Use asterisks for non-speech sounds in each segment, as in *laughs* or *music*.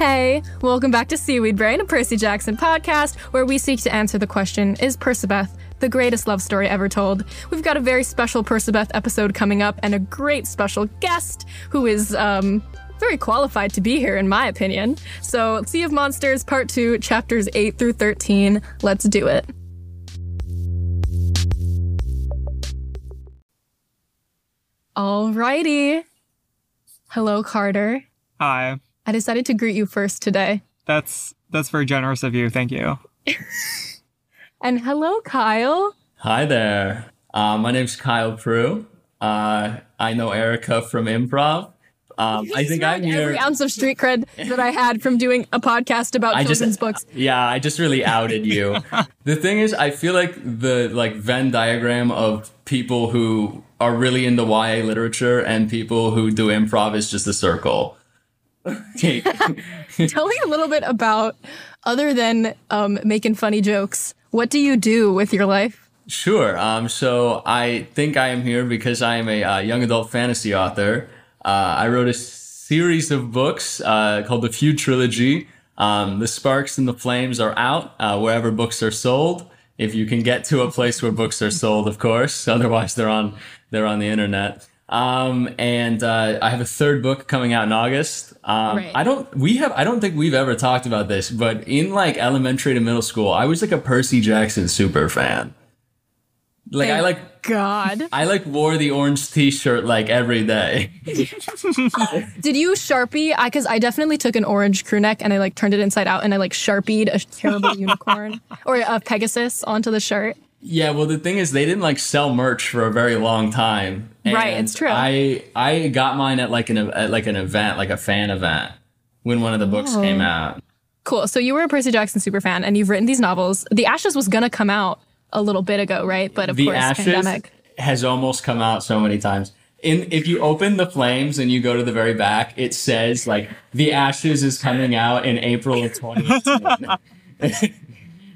Hey, welcome back to Seaweed Brain, a Percy Jackson podcast where we seek to answer the question Is Percabeth the greatest love story ever told? We've got a very special Percabeth episode coming up and a great special guest who is, um, very qualified to be here, in my opinion. So, Sea of Monsters, Part 2, Chapters 8 through 13. Let's do it. Alrighty. Hello, Carter. Hi. I decided to greet you first today. That's that's very generous of you. Thank you. *laughs* And hello, Kyle. Hi there. Uh, my name's Kyle Prue. Uh, I know Erica from improv. Um, I think I'm Every here. ounce of street cred that I had from doing a podcast about I children's just, books. *laughs* yeah, I just really outed you. *laughs* the thing is, I feel like the like Venn diagram of people who are really into YA literature and people who do improv is just a circle. Okay. *laughs* Tell me a little bit about, other than um, making funny jokes, what do you do with your life? Sure. Um, so I think I am here because I am a uh, young adult fantasy author. Uh, I wrote a series of books uh, called the Feud Trilogy. Um, the Sparks and the Flames are out uh, wherever books are sold. If you can get to a place where books are sold, of course. *laughs* Otherwise, they're on they're on the internet. Um, and uh, I have a third book coming out in August. Um, Right. I don't we have I don't think we've ever talked about this, but in like elementary to middle school, I was like a Percy Jackson super fan. Like I like God. I like wore the orange T-shirt like every day. *laughs* Did you Sharpie? I Because I, definitely took an orange crew neck and I like turned it inside out and I like Sharpied a terrible *laughs* unicorn or a Pegasus onto the shirt. Yeah, well the thing is they didn't like sell merch for a very long time. Right, it's true. I I got mine at like an at like an event, like a fan event, when one of the books Oh. came out. Cool. So you were a Percy Jackson super fan and you've written these novels. The Ashes was gonna come out a little bit ago, right? But of the course, ashes pandemic. has almost come out so many times. In if you open the flames and you go to the very back, it says like the ashes is coming out in April of 2018. *laughs*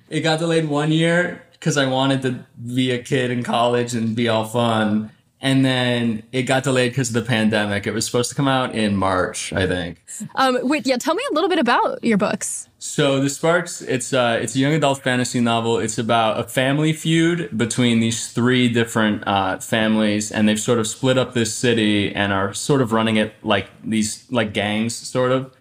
it got delayed one year because I wanted to be a kid in college and be all fun. And then it got delayed because of the pandemic. It was supposed to come out in March, I think. Um, wait, yeah. Tell me a little bit about your books. So the Sparks, it's uh, it's a young adult fantasy novel. It's about a family feud between these three different uh, families, and they've sort of split up this city and are sort of running it like these like gangs, sort of.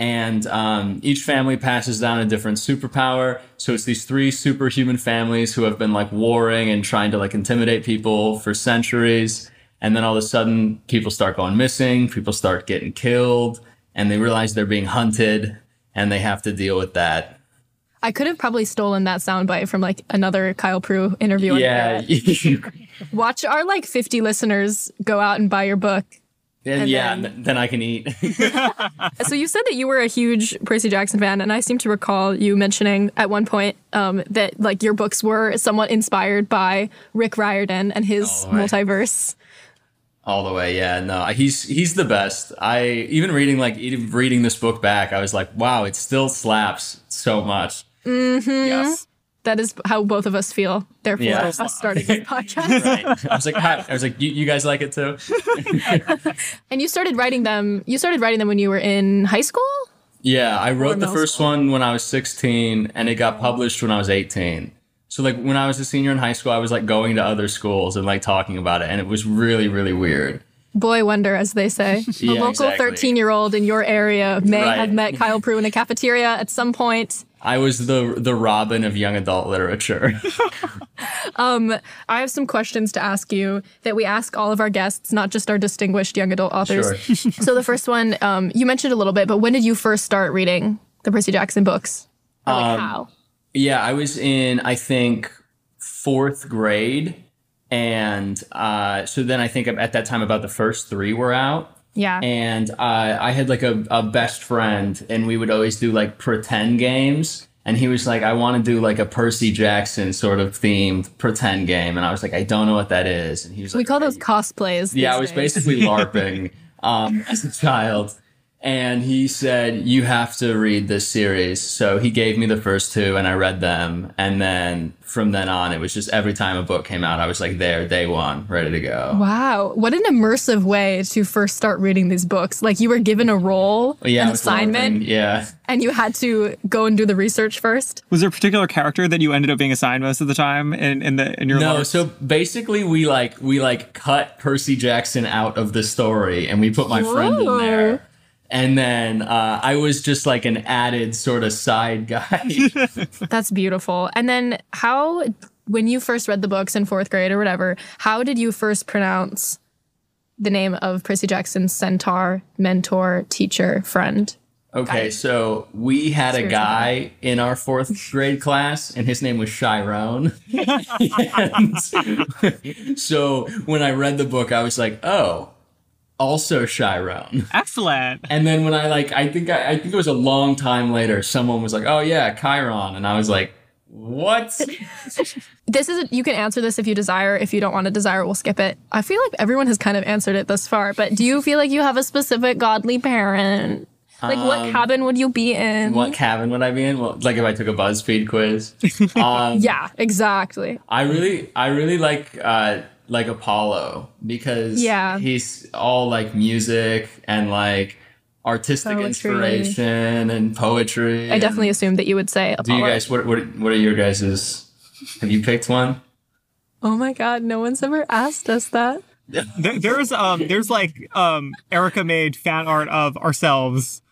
And um, each family passes down a different superpower. So it's these three superhuman families who have been like warring and trying to like intimidate people for centuries. And then all of a sudden, people start going missing, people start getting killed, and they realize they're being hunted, and they have to deal with that. I could have probably stolen that soundbite from like another Kyle Prue interview. Yeah. *laughs* Watch our like 50 listeners go out and buy your book. And And yeah. then- Then, I can eat. *laughs* *laughs* So you said that you were a huge Percy Jackson fan, and I seem to recall you mentioning at one point um, that like your books were somewhat inspired by Rick Riordan and his Oh, multiverse. all the way. Yeah, no, he's he's the best. I even reading like even reading this book back, I was like, wow, it still slaps so much. Yes. That is how both of us feel. Therefore, Yeah. us starting this *laughs* podcast. Right. I was like, "Hi." I was like, you, you guys like it too? *laughs* and you started writing them. You started writing them when you were in high school. Yeah, I wrote the middle first one when I was 16 and it got oh. published when I was 18. So like when I was a senior in high school, I was like going to other schools and like talking about it and it was really really weird. Boy wonder, as they say. *laughs* A Yeah, local exactly. 13 year old in your area may Right. have met Kyle Prue in a cafeteria at some point. I was the the Robin of young adult literature. *laughs* I have some questions to ask you that we ask all of our guests, not just our distinguished young adult authors. Sure. *laughs* so the first one, um, you mentioned a little bit, but when did you first start reading the Percy Jackson books? Or like Um, how? Yeah, I was in I think fourth grade, and uh, so then I think at that time about the first three were out, Yeah. and uh, I had like a, a best friend, and we would always do like pretend games. And he was like, I want to do like a Percy Jackson sort of themed pretend game. And I was like, I don't know what that is. And he was like, we call those cosplays. yeah, I was days. basically *laughs* LARPing um, as a child. And he said you have to read this series. So he gave me the first two and i read them. And then from then on it was just every time a book came out i was like there day one ready to go. Wow, what an immersive way to first start reading these books. Like you were given a role, yeah an assignment, wondering- yeah. and you had to go and do the research first. Was there a particular character that you ended up being assigned most of the time in, in the in your no lore? so basically we like we like cut percy jackson out of the story and we put my friend in there and then uh, i was just like an added sort of side guy *laughs* That's beautiful. And then how when you first read the books in 4th grade or whatever, how did you first pronounce the name of Percy Jackson's centaur, mentor, teacher, friend? Okay, so we had a guy in our fourth grade class, and his name was Chiron. *laughs* *laughs* So when I read the book, I was like, "Oh, also Chiron." *laughs* Excellent. And then when I like, I think I, I think it was a long time later, someone was like, "Oh yeah, Chiron," and I was like, "What?" *laughs* This is you can answer this if you desire. If you don't want to desire, we'll skip it. I feel like everyone has kind of answered it thus far, but do you feel like you have a specific godly parent? Like what cabin would you be in? what cabin would I be in? Well, like if I took a BuzzFeed quiz. *laughs* Um, Yeah, exactly. I really, I really like uh, like Apollo because Yeah. he's all like music and like artistic Poetry. inspiration and poetry. I and- definitely assumed that you would say Do you guys? What what what are your guys's? Have you picked one? Oh my god, no one's ever asked us that. *laughs* There, there's um there's like um Erica made fan art of ourselves.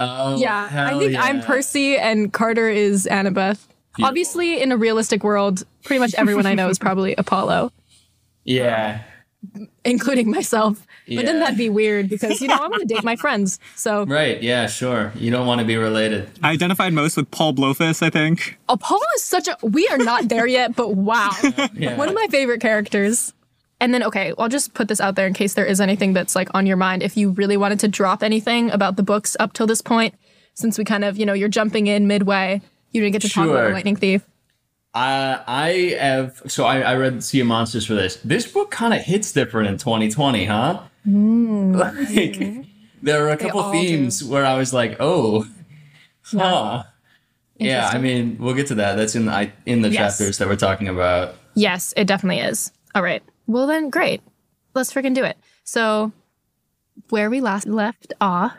Oh, Yeah, I hell think I'm. Percy and Carter is Annabeth. Obviously, in a realistic world, pretty much everyone I know is probably Apollo, Yeah, um, including myself. But then that'd be weird because you know I want to date my friends. So *laughs* right. Yeah, sure. You don't want to be related. I identified most with Paul Blofis, I think. Oh, Paul is such a. We are not there yet, but wow, *laughs* Yeah. one of my favorite characters. And then, okay, I'll just put this out there in case there is anything that's like on your mind. If you really wanted to drop anything about the books up till this point, since we kind of, you know, you're jumping in midway, you didn't get to talk about the Lightning Thief. I I have so I, I read Sea of Monsters for this. This book kind of hits different in 2020, huh? Hmm. *laughs* Like there are a couple all do. themes where I was like, oh, *laughs* huh. Yeah, I mean, we'll get to that. That's in the in the Yes. chapters that we're talking about. Yes, it definitely is. All right. Well, then, great. Let's freaking do it. So, where we last left off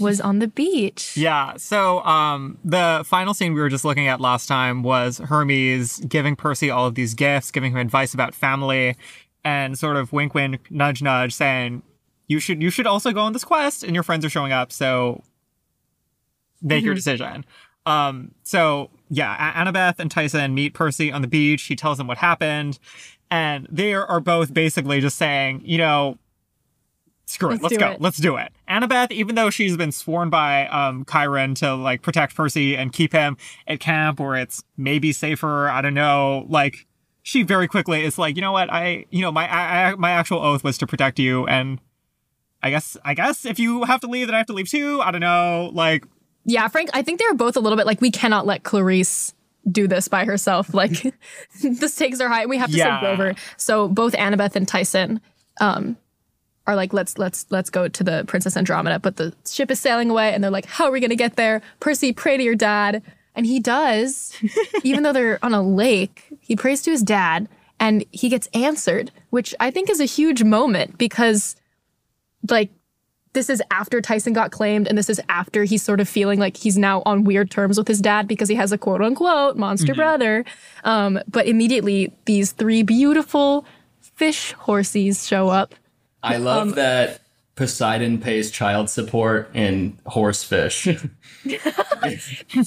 was on the beach. *laughs* Yeah. So um the final scene we were just looking at last time was Hermes giving Percy all of these gifts, giving him advice about family, and sort of wink wink, nudge nudge, saying, You should you should also go on this quest and your friends are showing up, so make your decision. Um, so yeah, Annabeth and Tyson meet Percy on the beach. He tells them what happened, and they are both basically just saying, you know, screw it, Let's let's go, it. let's do it. Annabeth, even though she's been sworn by um Chiron to like protect Percy and keep him at camp where it's maybe safer, I don't know, like she very quickly is like, you know what, I, you know, my I, I, my actual oath was to protect you, and I guess I guess if you have to leave, then I have to leave too. I don't know, like Yeah, Frank, I think they're both a little bit like, we cannot let Clarisse do this by herself. *laughs* Like, the stakes are high and we have to Yeah. save Grover. So, both Annabeth and Tyson um, are like, let's let's let's go to the Princess Andromeda. But the ship is sailing away and they're like, how are we going to get there? Percy, pray to your dad. And he does, *laughs* even though they're on a lake, he prays to his dad and he gets answered, which I think is a huge moment because, like, this is after Tyson got claimed, and this is after he's sort of feeling like he's now on weird terms with his dad because he has a quote unquote monster brother. Um, but immediately, these three beautiful fish horsies show up. I *laughs* Um, love that Poseidon pays child support in horsefish. *laughs*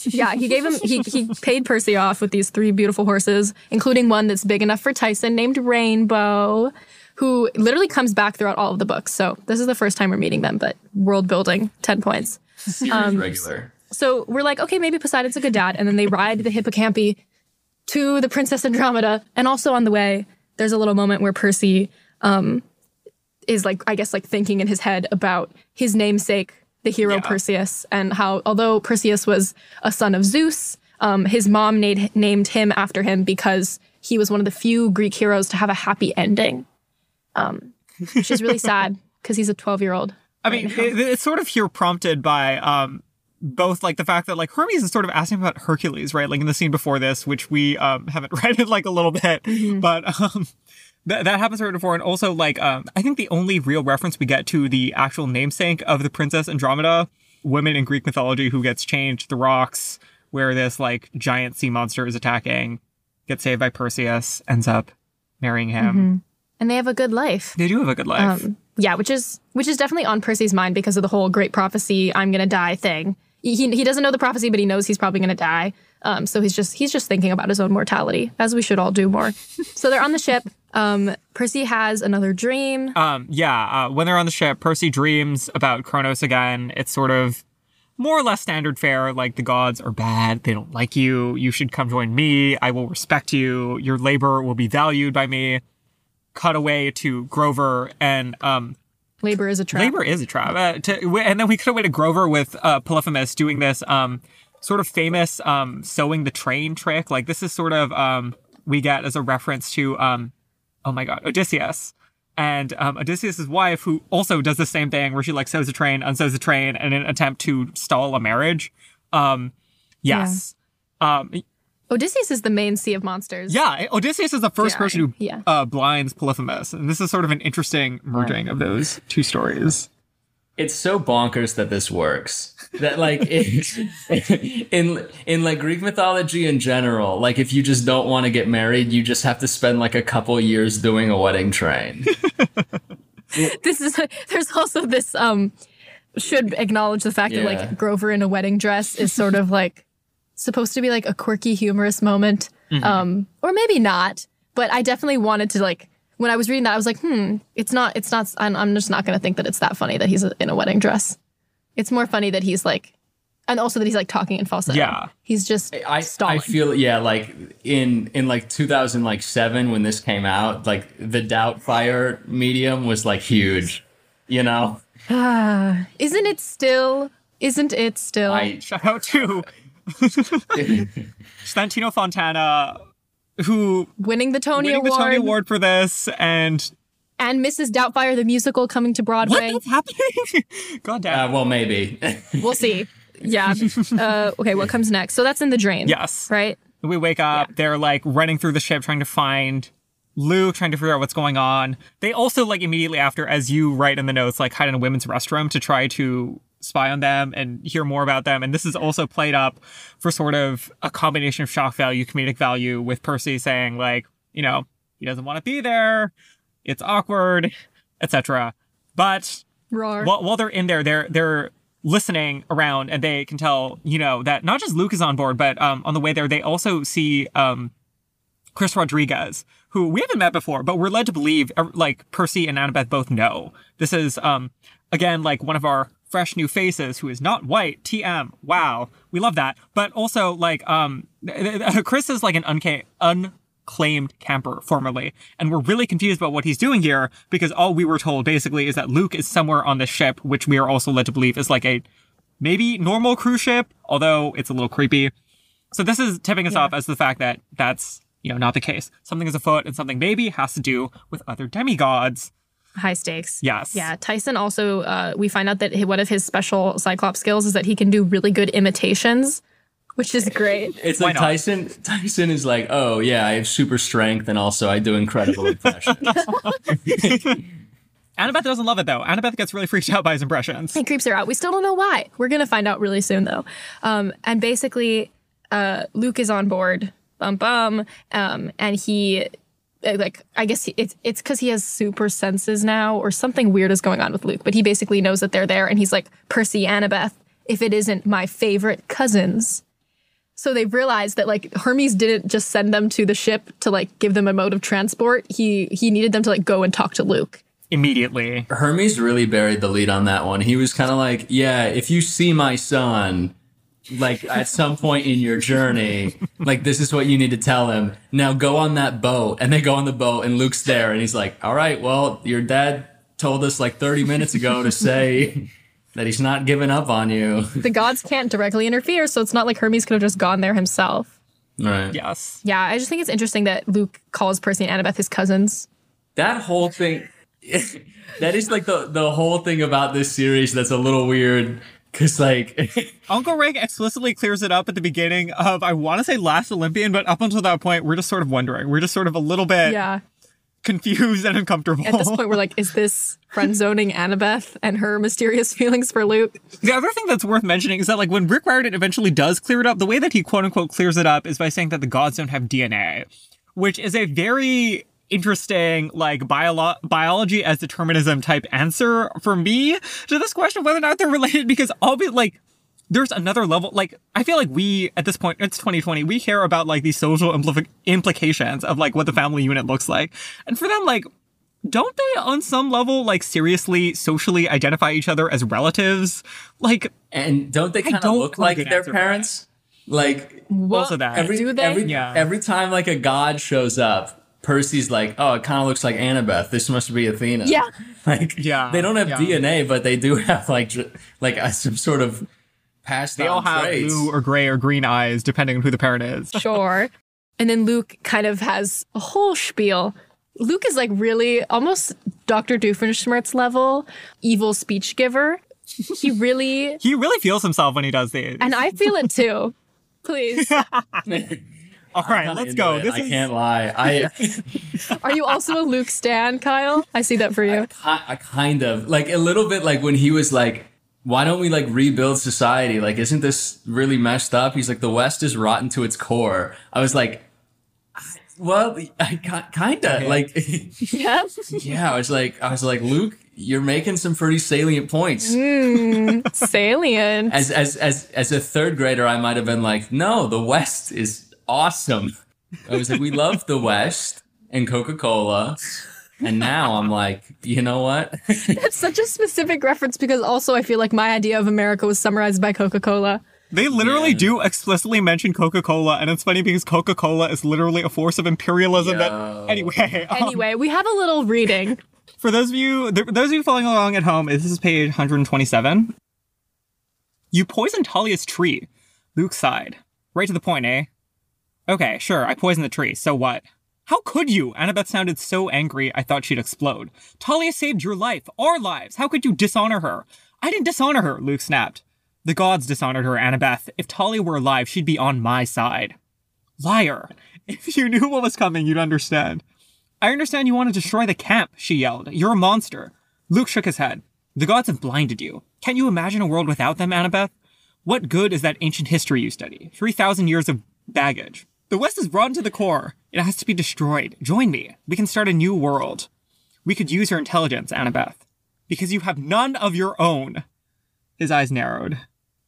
Yeah, he gave him he he paid Percy off with these three beautiful horses, including one that's big enough for Tyson named Rainbow, who literally comes back throughout all of the books. So this is the first time we're meeting them, but world building, ten points. Series Um, regular. So we're like, okay, maybe Poseidon's a good dad. And then they ride the hippocampi to the Princess Andromeda. And also on the way, there's a little moment where Percy um, is like, I guess, like thinking in his head about his namesake, the hero Yeah. Perseus, and how although Perseus was a son of Zeus, um, his mom named, named him after him because he was one of the few Greek heroes to have a happy ending, um, which is really *laughs* sad because he's a 12 year old. I mean, it, it's sort of here prompted by um, both like the fact that like Hermes is sort of asking about Hercules, right? Like in the scene before this, which we um, haven't *laughs* read in like a little bit, but um, that that happens right before, and also like um, I think the only real reference we get to the actual namesake of the princess Andromeda, woman in Greek mythology who gets chained to the rocks, where this like giant sea monster is attacking, gets saved by Perseus, ends up marrying him. And they have a good life. They do have a good life. Um, yeah, which is which is definitely on Percy's mind because of the whole great prophecy, I'm gonna die thing. He he doesn't know the prophecy, but he knows he's probably gonna die. Um, so he's just he's just thinking about his own mortality, as we should all do more. so they're on the ship. Um, Percy has another dream. Um, yeah, uh, when they're on the ship, Percy dreams about Kronos again. It's sort of more or less standard fare, like the gods are bad, they don't like you, you should come join me, I will respect you, your labor will be valued by me. Cut away to Grover and um, Labor is a trap. labor is a trap. Uh, to, and then we cut away to Grover with uh, Polyphemus doing this um, sort of famous um, sewing the train trick. Like this is sort of um, we get as a reference to um, oh my god Odysseus and um, Odysseus's wife, who also does the same thing where she like sews a train, unsews a train in an attempt to stall a marriage. Um, yes. Um, Odysseus is the main sea of monsters. yeah, Odysseus is the first Yeah, person who yeah. uh, blinds Polyphemus, and this is sort of an interesting merging of those two stories. it's so bonkers that this works that like in, *laughs* in in like greek mythology in general like if you just don't want to get married you just have to spend like a couple years doing a wedding train. *laughs* This is there's also this um should acknowledge the fact that like Grover in a wedding dress is sort of like supposed to be like a quirky humorous moment. Um or maybe not but I definitely wanted to like when I was reading that I was like hmm it's not it's not I'm, I'm just not going to think that it's that funny that he's in a wedding dress it's more funny that he's like and also that he's like talking in falsetto. Yeah. he's just I, I feel yeah like in in like 2007 when this came out like the doubtfire medium was like huge you know? Ah, *sighs* isn't it still isn't it still? I Shout out to *laughs* Santino Fontana, who winning the Tony winning the Tony Award for this, and and Mrs. Doubtfire the musical coming to Broadway what is happening? *laughs* God damn. uh, well maybe *laughs* We'll see. Yeah. Uh, okay, what comes next? So that's in the dream. Yes. Right? we wake up. They're like running through the ship trying to find Luke, trying to figure out what's going on. They also like immediately after, as you write in the notes, like hide in a women's restroom to try to spy on them and hear more about them. And this is also played up for sort of a combination of shock value, comedic value, with Percy saying like, you know, he doesn't want to be there. It's awkward, etc. But Roar. while, while they're in there, they're they're listening around and they can tell, you know, that not just Luke is on board, but um, on the way there, they also see um, Chris Rodriguez, who we haven't met before, but we're led to believe uh, like Percy and Annabeth both know. This is um, again like one of our fresh new faces who is not white. TM. Wow, we love that. But also like um, *laughs* Chris is like an unca- unclaimed camper formerly, and we're really confused about what he's doing here because all we were told basically is that Luke is somewhere on this ship, which we are also led to believe is like a maybe normal cruise ship, although it's a little creepy. So this is tipping us off as the fact that that's you know not the case. Something is afoot, and something maybe has to do with other demigods. High stakes. Yes. Yeah. Tyson also, uh, we find out that one of his special Cyclops skills is that he can do really good imitations, which is great. *laughs* it's Why like not? tyson tyson is like oh yeah i have super strength and also i do incredible *laughs* impressions *laughs* Annabeth doesn't love it though. Annabeth gets really freaked out by his impressions. It creeps her out. We still don't know why. We're going to find out really soon, though. Um, and basically, uh, Luke is on board. Bum bum. Um, and he, uh, like, I guess he, it's it's because he has super senses now, or something weird is going on with Luke. But he basically knows that they're there, and he's like, Percy, Annabeth, if it isn't my favorite cousins. So they've realized that like Hermes didn't just send them to the ship to like give them a mode of transport. He he needed them to like go and talk to Luke. Immediately. hermes really buried the lead on that one he was kind of like yeah if you see my son like at some point in your journey like this is what you need to tell him now go on that boat and they go on the boat and luke's there and he's like all right well your dad told us like 30 minutes ago to say that he's not giving up on you *laughs* The gods can't directly interfere, so it's not like Hermes could have just gone there himself. right Yes. Yeah, I just think it's interesting that Luke calls Percy and Annabeth his cousins. that whole thing *laughs* that is like the the whole thing about this series that's a little weird because like *laughs* Uncle Rick explicitly clears it up at the beginning of I want to say Last Olympian, but up until that point, we're just sort of wondering. We're just sort of a little bit Yeah. Confused and uncomfortable. At this point, we're like, is this friend zoning Annabeth and her mysterious *laughs* feelings for Luke? The other thing that's worth mentioning is that, like, when Rick Riordan eventually does clear it up, the way that he quote unquote clears it up is by saying that the gods don't have DNA, which is a very interesting, like, biolo- biology as determinism type answer for me to this question of whether or not they're related, because I'll be like, there's another level. Like, I feel like we, at this point, it's 2020, we care about, like, these social impli- implications of, like, what the family unit looks like. And for them, like, don't they on some level like seriously socially identify each other as relatives like and don't they kind of look want like their answer for that. parents? Like also that every Do they? every Yeah. every time like a god shows up, Percy's like, oh, it kind of looks like Annabeth. This must be Athena. Yeah. *laughs* like Yeah, they don't have yeah. DNA, but they do *laughs* have like like a, some sort of passed they all have traits. blue or gray or green eyes depending on who the parent is *laughs* Sure. and then Luke kind of has a whole spiel. Luke is like really almost Dr. Doofenshmirtz level evil speech giver. He really, *laughs* he really feels himself when he does these and I feel it too. Please. *laughs* all right let's go it, this I is can't lie. I Are you also a Luke stan, Kyle? I see that for you. ki- I kind of like a little bit like when he was like, "Why don't we like rebuild society? Like, isn't this really messed up?" He's like, "The West is rotten to its core." I was like, "Well, I kind of like." *laughs* Yeah. yeah, I was like, I was like, Luke, you're making some pretty salient points. Hmm, *laughs* salient. As as as as a third grader, I might have been like, "No, the West is awesome." I was like, "We love the West and Coca Cola." And *laughs* now I'm like, you know what? *laughs* That's such a specific reference because also I feel like my idea of America was summarized by Coca Cola. they literally Yeah. do explicitly mention coca-cola and it's funny because coca-cola is literally a force of imperialism Yo. that anyway *laughs* um, Anyway, we have a little reading. for those of you th- those of you following along at home this is page 127 you poisoned thalia's tree luke sighed right to the point eh okay sure i poisoned the tree so what how could you annabeth sounded so angry i thought she'd explode thalia saved your life our lives how could you dishonor her i didn't dishonor her luke snapped the gods dishonored her annabeth if thalia were alive she'd be on my side liar *laughs* if you knew what was coming you'd understand I understand you want to destroy the camp, she yelled. You're a monster. Luke shook his head. The gods have blinded you. Can't you imagine a world without them, Annabeth? What good is that ancient history you study? 3,000 years of baggage. The West is rotten to the core. It has to be destroyed. Join me. We can start a new world. We could use your intelligence, Annabeth. Because you have none of your own. His eyes narrowed.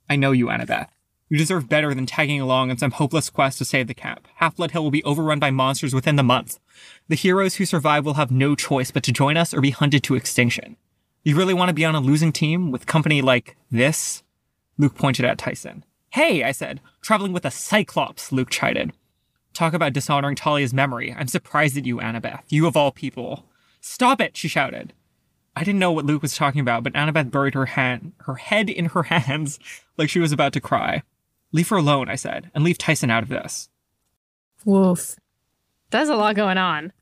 I know you, Annabeth. You deserve better than tagging along on some hopeless quest to save the camp. Half Blood Hill will be overrun by monsters within the month. The heroes who survive will have no choice but to join us or be hunted to extinction. You really want to be on a losing team with company like this? Luke pointed at Tyson. Hey, I said. Traveling with a Cyclops, Luke chided. Talk about dishonoring Thalia's memory. I'm surprised at you, Annabeth. You of all people. Stop it, she shouted. I didn't know what Luke was talking about, but Annabeth buried her hand, her head in her *laughs* hands like she was about to cry. Leave her alone, I said, and leave Tyson out of this. Woof. There's a lot going on.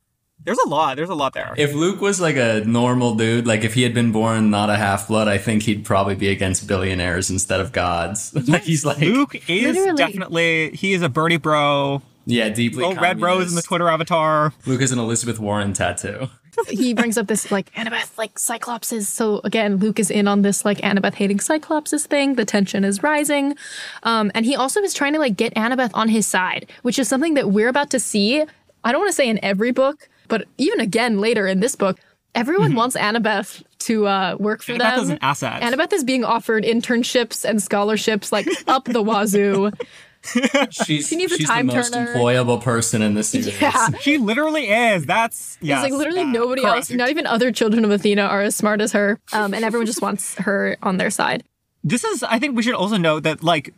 There's a lot. There's a lot there. If Luke was like a normal dude, like if he had been born not a half blood, I think he'd probably be against billionaires instead of gods. *laughs* like he's like, Luke is Literally. definitely he is a Bernie bro. Yeah, deeply. Oh, red rose in the. Twitter avatar. Luke has an Elizabeth Warren tattoo. He brings up this like Annabeth, like Cyclopses. So again, Luke is in on this like Annabeth hating Cyclopses thing. The tension is rising. Um, and he also is trying to like get Annabeth on his side, which is something that we're about to see. I don't want to say in every book, but even again later in this book, everyone wants Annabeth to uh, work for Mm-hmm. Annabeth them. is an asset. Annabeth is being offered internships and scholarships like up the wazoo. *laughs* *laughs* She's, She needs a she's time the most turner. employable person in this series. Yeah. *laughs* She literally is. That's yeah. It's like literally nobody else, not even other children of Athena, are as smart as her. Um, and everyone just wants her on their side. This is. I think we should also note that like.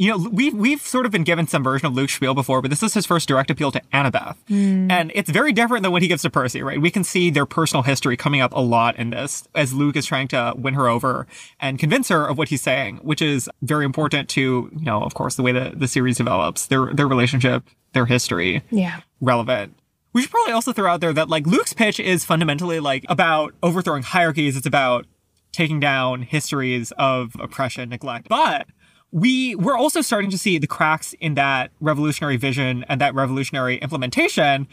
You know, we've we've sort of been given some version of Luke's spiel before, but this is his first direct appeal to Annabeth, hmm. and it's very different than what he gives to Percy. Right? We can see their personal history coming up a lot in this, as Luke is trying to win her over and convince her of what he's saying, which is very important to you know, of course, the way that the series develops, their their relationship, their history. Yeah. relevant. We should probably also throw out there that like Luke's pitch is fundamentally like about overthrowing hierarchies. It's about taking down histories of oppression, neglect. But we we're also starting to see the cracks in that revolutionary vision and that revolutionary implementation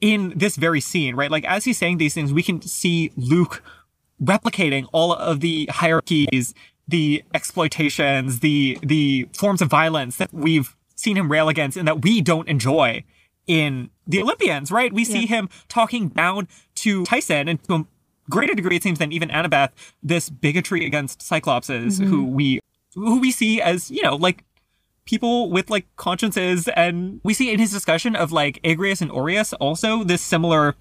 in this very scene, right? Like as he's saying these things, we can see Luke replicating all of the hierarchies, the exploitations, the the forms of violence that we've seen him rail against and that we don't enjoy in the Olympians, right? We see him talking down to Tyson and to a greater degree, it seems, than even Annabeth, this bigotry against Cyclopses, mm-hmm. who we who we see as, you know, like people with like consciences and we see in his discussion of like Agrius and Oreius also this similar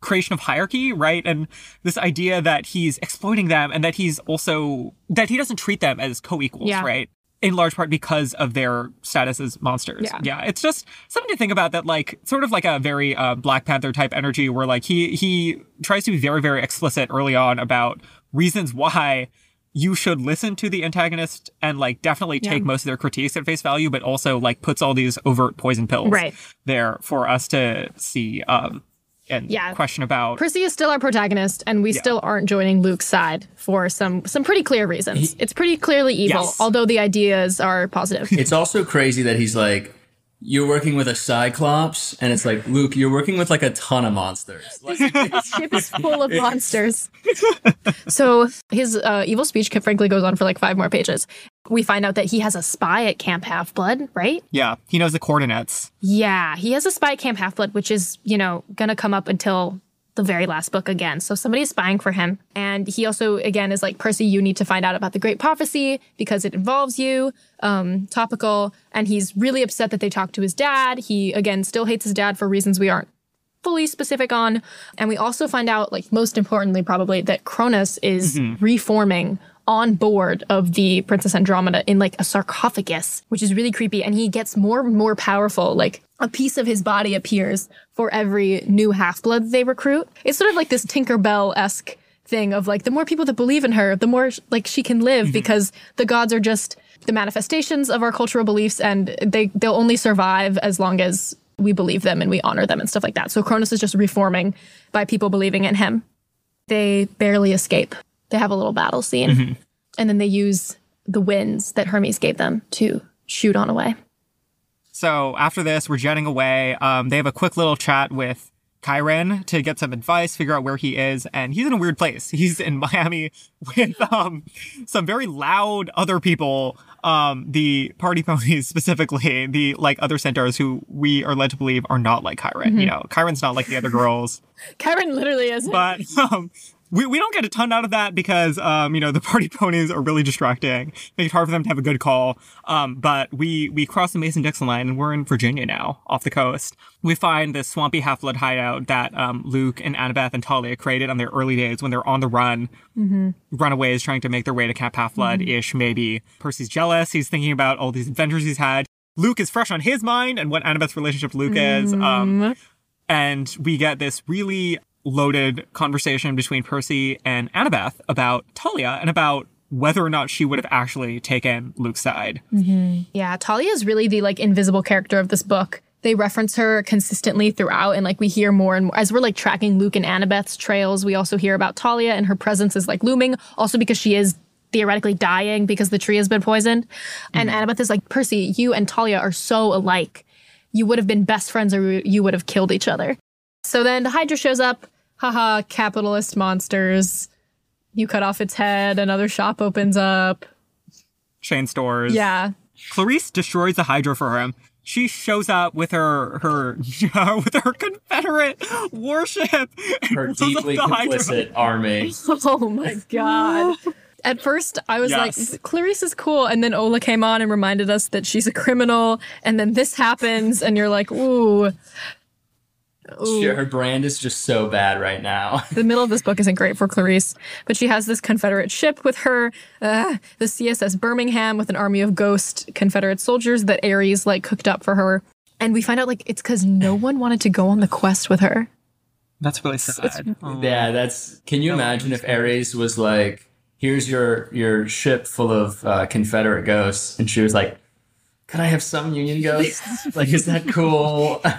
creation of hierarchy, right? And this idea that he's exploiting them and that he's also that he doesn't treat them as co-equals, Yeah. right? In large part because of their status as monsters. Yeah. yeah. it's just something to think about that like sort of like a very uh, Black Panther type energy where like he he tries to be very very explicit early on about reasons why you should listen to the antagonist and like definitely take Yeah. most of their critiques at face value, but also like puts all these overt poison pills Right. there for us to see um and Yeah. question about. Percy is still our protagonist, and we still aren't joining Luke's side for some some pretty clear reasons. it's pretty clearly evil, Yes. although the ideas are positive. It's also crazy that he's like, you're working with a Cyclops, and it's like, Luke, you're working with like a ton of monsters. Like, His ship is full of *laughs* monsters. so his uh, evil speech, frankly, goes on for like five more pages. We find out that he has a spy at Camp Half Blood, right? yeah, he knows the coordinates. Yeah, he has a spy at Camp Half Blood, which is, you know, gonna come up until the very last book again. So somebody's spying for him. And he also, again, is like, Percy, you need to find out about the Great Prophecy because it involves you. Um, topical. And he's really upset that they talked to his dad. He, again, still hates his dad for reasons we aren't fully specific on. And we also find out, like, most importantly, probably, that Kronos is reforming on board of the Princess Andromeda in like a sarcophagus, which is really creepy. And he gets more and more powerful. Like a piece of his body appears for every new half blood they recruit. It's sort of like this Tinkerbell esque thing of like the more people that believe in her, the more like she can live mm-hmm. because the gods are just the manifestations of our cultural beliefs and they they'll only survive as long as we believe them and we honor them and stuff like that. So Kronos is just reforming by people believing in him. They barely escape. They have a little battle scene. Mm-hmm. And then they use the winds that Hermes gave them to shoot on away. So after this, we're jetting away. Um, they have a quick little chat with Chiron to get some advice, figure out where he is, and he's in a weird place. *laughs* He's in Miami *laughs* with um, some very loud other people, um, the party ponies *laughs* specifically, the like other centaurs who we are led to believe are not like Chiron. You know, Chiron's not like the other girls. Chiron literally is. but um, we, we don't get a ton out of that because um, you know the *laughs* party ponies are really distracting. Make it hard for them to have a good call. Um, but we we cross the mason dixon line and we're in virginia now off the coast. We find this swampy half-blood hideout that um, luke and annabeth and thalia created on their early days when they're on the run. Runaways trying to make their way to camp half-blood ish maybe. Percy's jealous. He's thinking about all these adventures he's had. Luke is fresh on his mind and what annabeth's relationship to luke is um, and we get this really loaded conversation between Percy and Annabeth about Thalia and about whether or not she would have actually taken Luke's side. Mm-hmm. Yeah, Thalia is really the like invisible character of this book. They reference her consistently throughout, and like we hear more and more as we're like tracking Luke and Annabeth's trails. We also hear about Thalia, and her presence is like looming. Also because she is theoretically dying because the tree has been poisoned. And mm-hmm. Annabeth is like, Percy, you and Thalia are so alike. You would have been best friends, or you would have killed each other. So then the Hydra shows up. Haha, capitalist monsters. You cut off its head, another shop opens up. Chain stores. Yeah. Clarisse destroys the Hydra for him. She shows up with her her *laughs* with her Confederate warship. and her up deeply the Hydra. complicit army. *laughs* Oh my god. At first, I was Yes. like, Clarisse is cool. And then Ola came on and reminded us that she's a criminal. And then this happens, and you're like, ooh. She- her brand is just so bad right now. *laughs* The middle of this book isn't great for Clarisse, but she has this Confederate ship with her, uh, the CSS Birmingham with an army of ghost Confederate soldiers that Ares like cooked up for her. And we find out like it's because no one wanted to go on the quest with her. That's really sad. Oh. Yeah, that's. Can you imagine if Ares was like, "Here's your your ship full of uh, Confederate ghosts," and she was like, Can I have some union ghosts? like, is that cool? *laughs*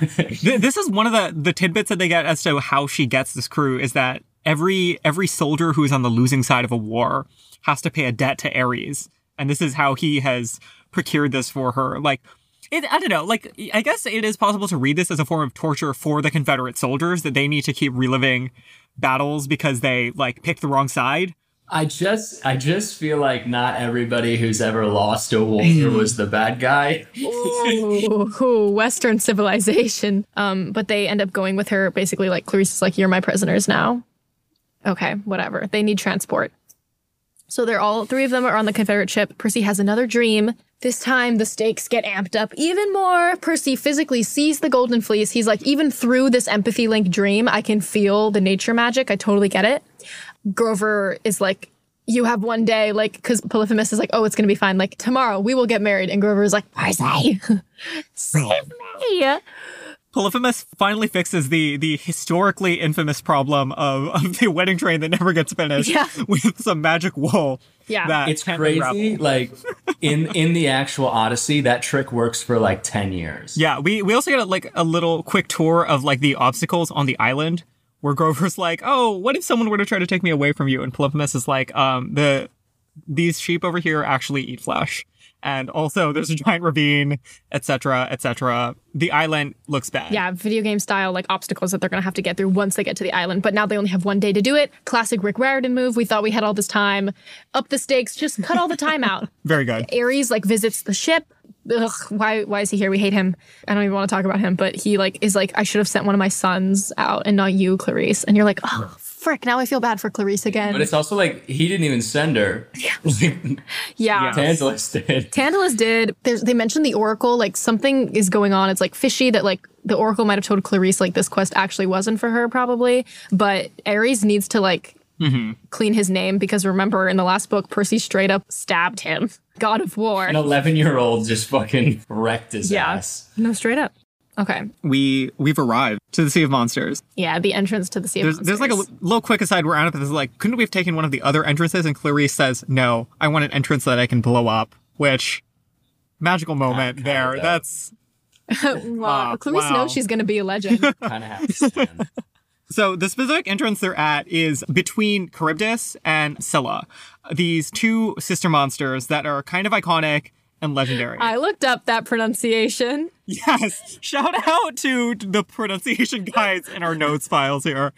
This is one of the the tidbits that they get as to how she gets this crew is that every every soldier who is on the losing side of a war has to pay a debt to Ares, and this is how he has procured this for her. Like. It, I don't know. Like, I guess it is possible to read this as a form of torture for the Confederate soldiers that they need to keep reliving battles because they like picked the wrong side. I just, I just feel like not everybody who's ever lost a war was the bad guy. Ooh, ooh, Western civilization. Um, but they end up going with her basically like Clarisse is like, You're my prisoners now. Okay, whatever. They need transport. So they're all three of them are on the Confederate ship. Percy has another dream. This time the stakes get amped up even more. Percy physically sees the golden fleece. He's like, even through this empathy link dream, I can feel the nature magic. I totally get it. Grover is like, you have one day, like, because Polyphemus is like, oh, it's gonna be fine. Like tomorrow we will get married, and Grover is like, Percy, *laughs* save me. Polyphemus finally fixes the the historically infamous problem of, of the wedding train that never gets finished Yeah. with some magic wool. Yeah. that It's crazy. Like in in the actual Odyssey, that trick works for like ten years. Yeah, we we also get a, like a little quick tour of like the obstacles on the island where Grover's like, "Oh, what if someone were to try to take me away from you?" And Polyphemus is like, "Um, the these sheep over here actually eat flesh." And also, there's a giant ravine, etc., etc. The island looks bad. Yeah, video game style like obstacles that they're gonna have to get through once they get to the island. But now they only have one day to do it. Classic Rick Riordan move. We thought we had all this time. Up the stakes, just cut all the time out. *laughs* very good. Ares like visits the ship. Ugh, why why is he here? We hate him. I don't even want to talk about him, but he like is like, I should have sent one of my sons out and not you, Clarisse. And you're like, oh frick, now I feel bad for Clarisse again. But it's also like he didn't even send her. yeah. *laughs* Yeah. *laughs* Tantalus did. Tantalus did. There's, they mentioned the Oracle. Like something is going on. It's like fishy that like the Oracle might have told Clarisse like this quest actually wasn't for her probably. But Ares needs to like clean his name because remember in the last book Percy straight up stabbed him. *laughs* God of War. An eleven year old just fucking wrecked his yeah. ass. No, straight up. Okay. We we've arrived to the Sea of Monsters. Yeah, the entrance to the Sea of There's, there's like a little quick aside where Annabeth is like, couldn't we have taken one of the other entrances? And Clarisse says, no, I want an entrance that I can blow up, which magical moment kinda there. dope. That's *laughs* wow. Ah, Clarisse wow. knows she's going to be a legend. *laughs* Kind of have to stand. So the specific entrance they're at is between Charybdis and Scylla. These two sister monsters that are kind of iconic and legendary. I looked up that pronunciation. yes. Shout out to the pronunciation guides in our notes files here.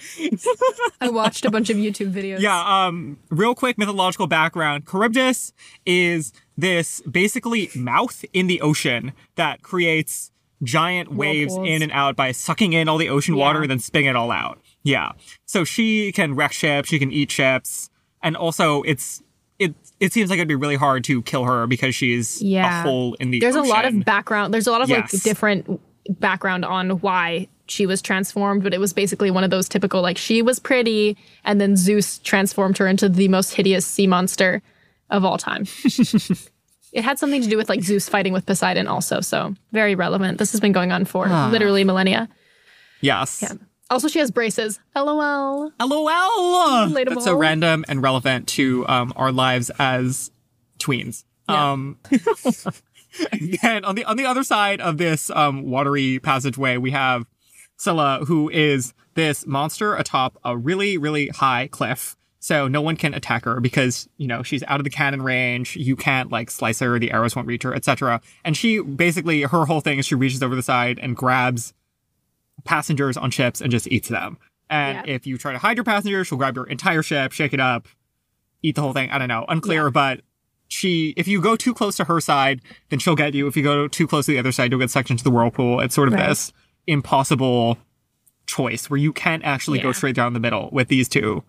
I watched a bunch of YouTube videos. Yeah, um, real quick mythological background. Charybdis is this basically mouth in the ocean that creates giant waves Whirlpools. in and out by sucking in all the ocean Yeah. water and then spitting it all out. Yeah. So she can wreck ships, she can eat ships, and also it's it it seems like it'd be really hard to kill her because she's Yeah. a hole in the There's ocean. a lot of background. There's a lot of Yes. like different background on why she was transformed, but it was basically one of those typical like she was pretty, and then Zeus transformed her into the most hideous sea monster of all time. *laughs* it had something to do with like Zeus fighting with Poseidon, also. So very relevant. This has been going on for ah. literally millennia. Yes. Also, she has braces. LOL. LOL. Relatable. That's so random and relevant to um, our lives as tweens. Yeah. Um, *laughs* and on the on the other side of this um, watery passageway, we have Scylla, who is this monster atop a really really high cliff. So no one can attack her because you know she's out of the cannon range. You can't like slice her; the arrows won't reach her, etc. And she basically her whole thing is she reaches over the side and grabs passengers on ships and just eats them. And Yeah. if you try to hide your passengers, she'll grab your entire ship, shake it up, eat the whole thing. I don't know, unclear, but she, if you go too close to her side, then she'll get you. If you go too close to the other side, you'll get sucked into the whirlpool. It's sort of Right. this impossible choice where you can't actually go straight down the middle with these two.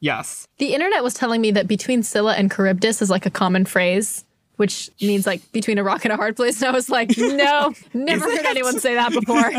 Yes. The internet was telling me that between Scylla and Charybdis is like a common phrase, which means like between a rock and a hard place. And I was like, *laughs* no, never heard anyone say that before.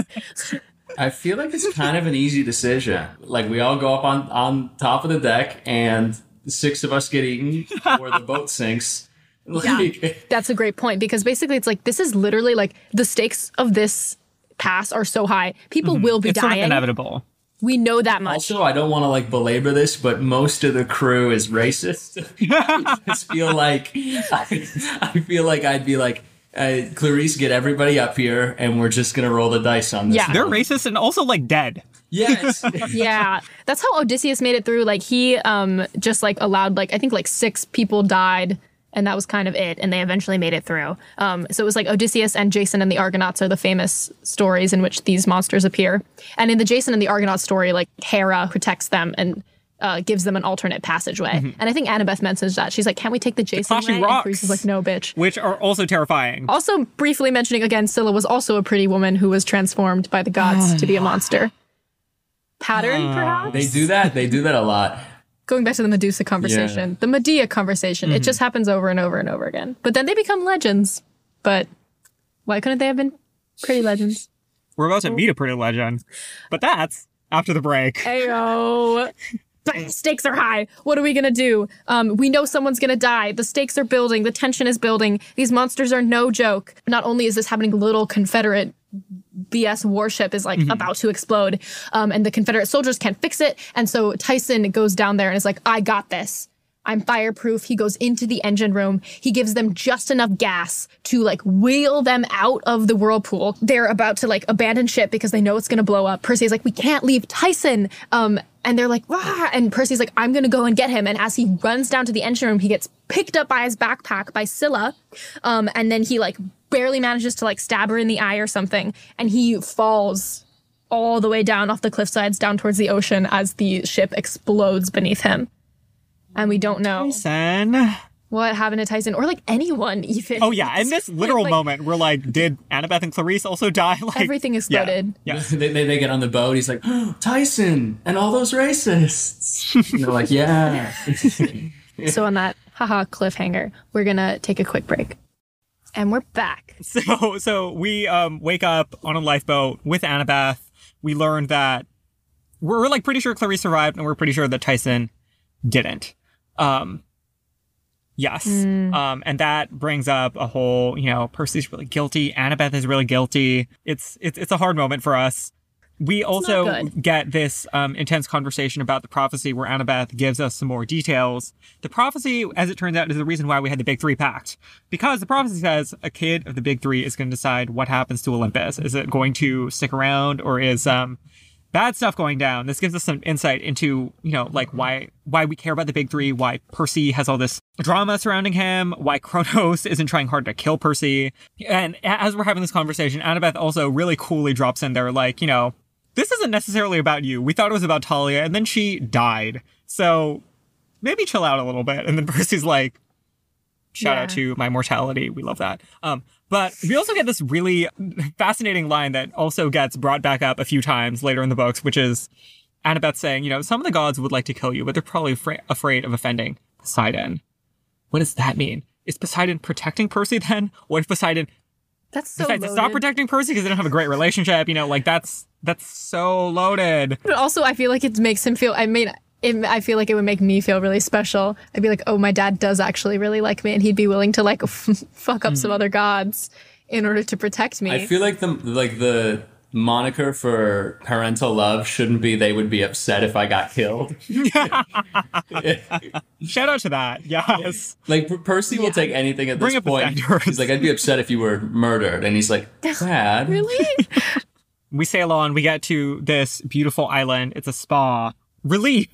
*laughs* I feel like it's kind of an easy decision. Like we all go up on on top of the deck, and six of us get eaten, or the boat *laughs* sinks. Like, *laughs* That's a great point because basically it's like this is literally like the stakes of this pass are so high. People mm-hmm. will be It's sort of dying. inevitable. we know that much. Also, I don't want to like belabor this, but most of the crew is racist. *laughs* I feel like I, I feel like I'd be like, uh, Clarisse, get everybody up here, and we're just gonna roll the dice on this. Yeah. They're racist and also like dead. Yes. *laughs* yeah that's how odysseus made it through like he um just like allowed like i think like six people died and that was kind of it and they eventually made it through um so it was like odysseus and jason and the argonauts are the famous stories in which these monsters appear and in the jason and the argonauts story like hera protects them and uh, gives them an alternate passageway, mm-hmm. and I think Annabeth mentions that she's like, "Can't we take the Jason clashing way?" rocks. And Clarisse is like, "No, bitch." Which are also terrifying. Also, briefly mentioning again, Scylla was also a pretty woman who was transformed by the gods to be a *sighs* monster. Pattern, uh, perhaps? they do that. They do that a lot. Going back to the Medusa conversation, the Medea conversation, it mm-hmm. just happens over and over and over again. But then they become legends. But why couldn't they have been pretty legends? We're about to oh. meet a pretty legend. But that's after the break. Ayo. *laughs* Stakes are high. What are we gonna do? Um, we know someone's gonna die. The stakes are building. The tension is building. These monsters are no joke. Not only is this happening, little Confederate BS warship is like about to explode, um, and the Confederate soldiers can't fix it. And so Tyson goes down there and is like, "I got this. I'm fireproof." He goes into the engine room. He gives them just enough gas to like wheel them out of the whirlpool. They're about to like abandon ship because they know it's gonna blow up. Percy's like, "We can't leave Tyson." Um, and they're like, Wah! and Percy's like, I'm gonna go and get him. And as he runs down to the engine room, he gets picked up by his backpack by Scylla. Um, and then he like barely manages to like stab her in the eye or something. And he falls all the way down off the cliff sides down towards the ocean as the ship explodes beneath him. And we don't know Tyson. what happened to Tyson or like anyone even. Oh yeah, in *laughs* this literal Like, moment, we're like, did Annabeth and Clarisse also die? *laughs* Like Everything exploded. Yeah. yeah. *laughs* they, they, they get on the boat. He's like, oh, Tyson and all those racists. And they're like, yeah. So on that haha cliffhanger, we're gonna take a quick break. And we're back. So so we um wake up on a lifeboat with Annabeth. We learn that we're, we're like pretty sure Clarisse survived, and we're pretty sure that Tyson didn't. Um Yes. Um, and that brings up a whole, you know, Percy's really guilty. Annabeth is really guilty. It's it's it's a hard moment for us. We also get this um, intense conversation about the prophecy where Annabeth gives us some more details. The prophecy, as it turns out, is the reason why we had the Big Three pact. Because the prophecy says a kid of the Big Three is going to decide what happens to Olympus. Is it going to stick around or is um, bad stuff going down? This gives us some insight into, you know, like why why we care about the Big Three, why Percy has all this drama surrounding him, why Kronos *laughs* isn't trying hard to kill Percy. And as we're having this conversation, Annabeth also really coolly drops in there, like, you know, this isn't necessarily about you. We thought it was about Thalia, and then she died. So maybe chill out a little bit. And then *laughs* Percy's like, shout out to my mortality. We love that. Um, but we also get this really fascinating line that also gets brought back up a few times later in the books, which is Annabeth saying, you know, some of the gods would like to kill you, but they're probably afra- afraid of offending Poseidon. What does that mean? Is Poseidon protecting Percy then? What if Poseidon That's so stop loaded. protecting Percy because they don't have a great relationship? You know, like that's that's so loaded. But also, I feel like it makes him feel. I mean, it, I feel like it would make me feel really special. I'd be like, oh, my dad does actually really like me, and he'd be willing to like *laughs* fuck up some hmm. other gods in order to protect me. I feel like the like the moniker for parental love shouldn't be they would be upset if I got killed. *laughs* *laughs* Shout out to that. Yes. Like Per- Percy will take anything at Bring this up point. He's like, I'd be upset if you were murdered, and he's like, Dad, really? We sail on, we get to this beautiful island. It's a spa. Relief.